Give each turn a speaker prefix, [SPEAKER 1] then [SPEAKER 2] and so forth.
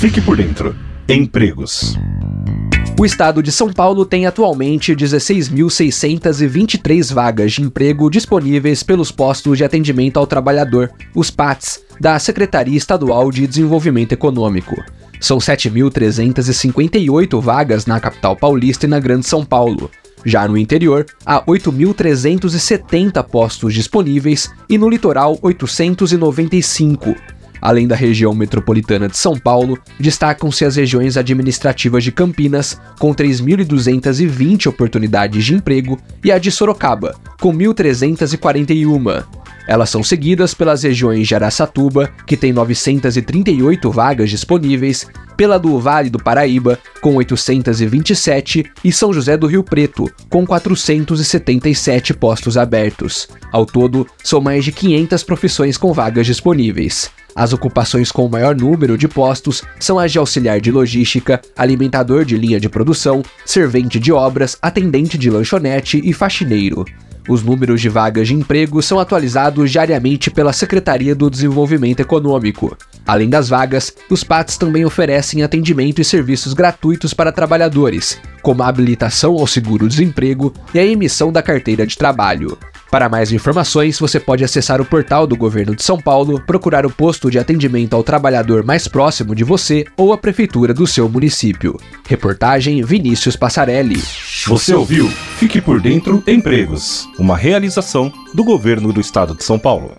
[SPEAKER 1] Fique por dentro. Empregos.
[SPEAKER 2] O estado de São Paulo tem atualmente 16.623 vagas de emprego disponíveis pelos postos de atendimento ao trabalhador, os PATs, da Secretaria Estadual de Desenvolvimento Econômico. São 7.358 vagas na capital paulista e na Grande São Paulo. Já no interior, há 8.370 postos disponíveis e no litoral 895. Além da região metropolitana de São Paulo, destacam-se as regiões administrativas de Campinas, com 3.220 oportunidades de emprego, e a de Sorocaba, com 1.341. Elas são seguidas pelas regiões de Araçatuba, que tem 938 vagas disponíveis, pela do Vale do Paraíba, com 827, e São José do Rio Preto, com 477 postos abertos. Ao todo, são mais de 500 profissões com vagas disponíveis. As ocupações com o maior número de postos são as de auxiliar de logística, alimentador de linha de produção, servente de obras, atendente de lanchonete e faxineiro. Os números de vagas de emprego são atualizados diariamente pela Secretaria do Desenvolvimento Econômico. Além das vagas, os PATs também oferecem atendimento e serviços gratuitos para trabalhadores, como a habilitação ao seguro-desemprego e a emissão da carteira de trabalho. Para mais informações, você pode acessar o portal do Governo de São Paulo, procurar o posto de atendimento ao trabalhador mais próximo de você ou a prefeitura do seu município. Reportagem Vinícius Passarelli.
[SPEAKER 1] Você ouviu? Fique por dentro Empregos, uma realização do Governo do Estado de São Paulo.